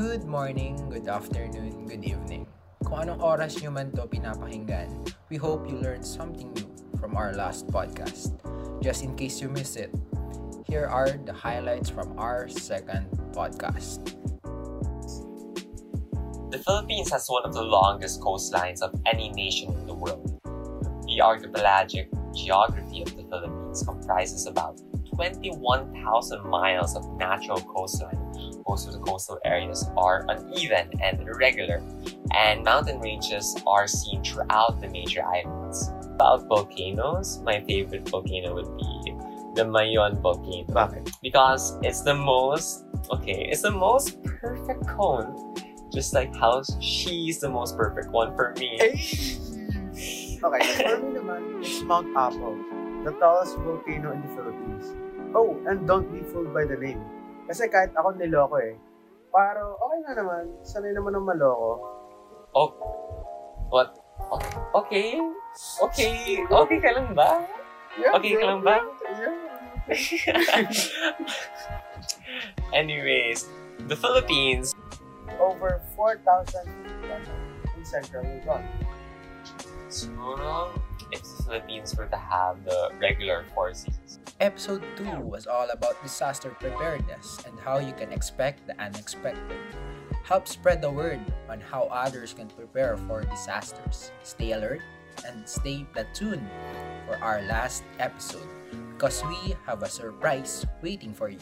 Good morning, good afternoon, good evening. Kung anong oras nyo man to pinapakinggan, we hope you learned something new from our last podcast. Just in case you miss it, here are the highlights from our second podcast. The Philippines has one of the longest coastlines of any nation in the world. The archipelagic geography of the Philippines comprises about 21,000 miles of natural coastline. Most of the coastal areas are uneven and irregular, and mountain ranges are seen throughout the major islands. About volcanoes, my favorite volcano would be the Mayon volcano. Bakit? Because it's the most, okay, it's the most perfect cone. Just like how she's the most perfect one for me. Okay, for me naman, it's Mount Apo, the tallest volcano in the Philippines. Oh, and don't be fooled by the name. Kasi kahit ako niloko eh. Pero okay na naman, sanay naman ng maloko. Oh, what? Okay, okay, okay ka lang ba? Yeah, Okay ka lang ba? Yeah. Anyways, the Philippines Over 4,000 in Central Luzon. Siguro, if the Philippines were to have the regular four seasons. Episode 2 was all about disaster preparedness and how you can expect the unexpected. Help spread the word on how others can prepare for disasters. Stay alert and stay tuned for our last episode because we have a surprise waiting for you.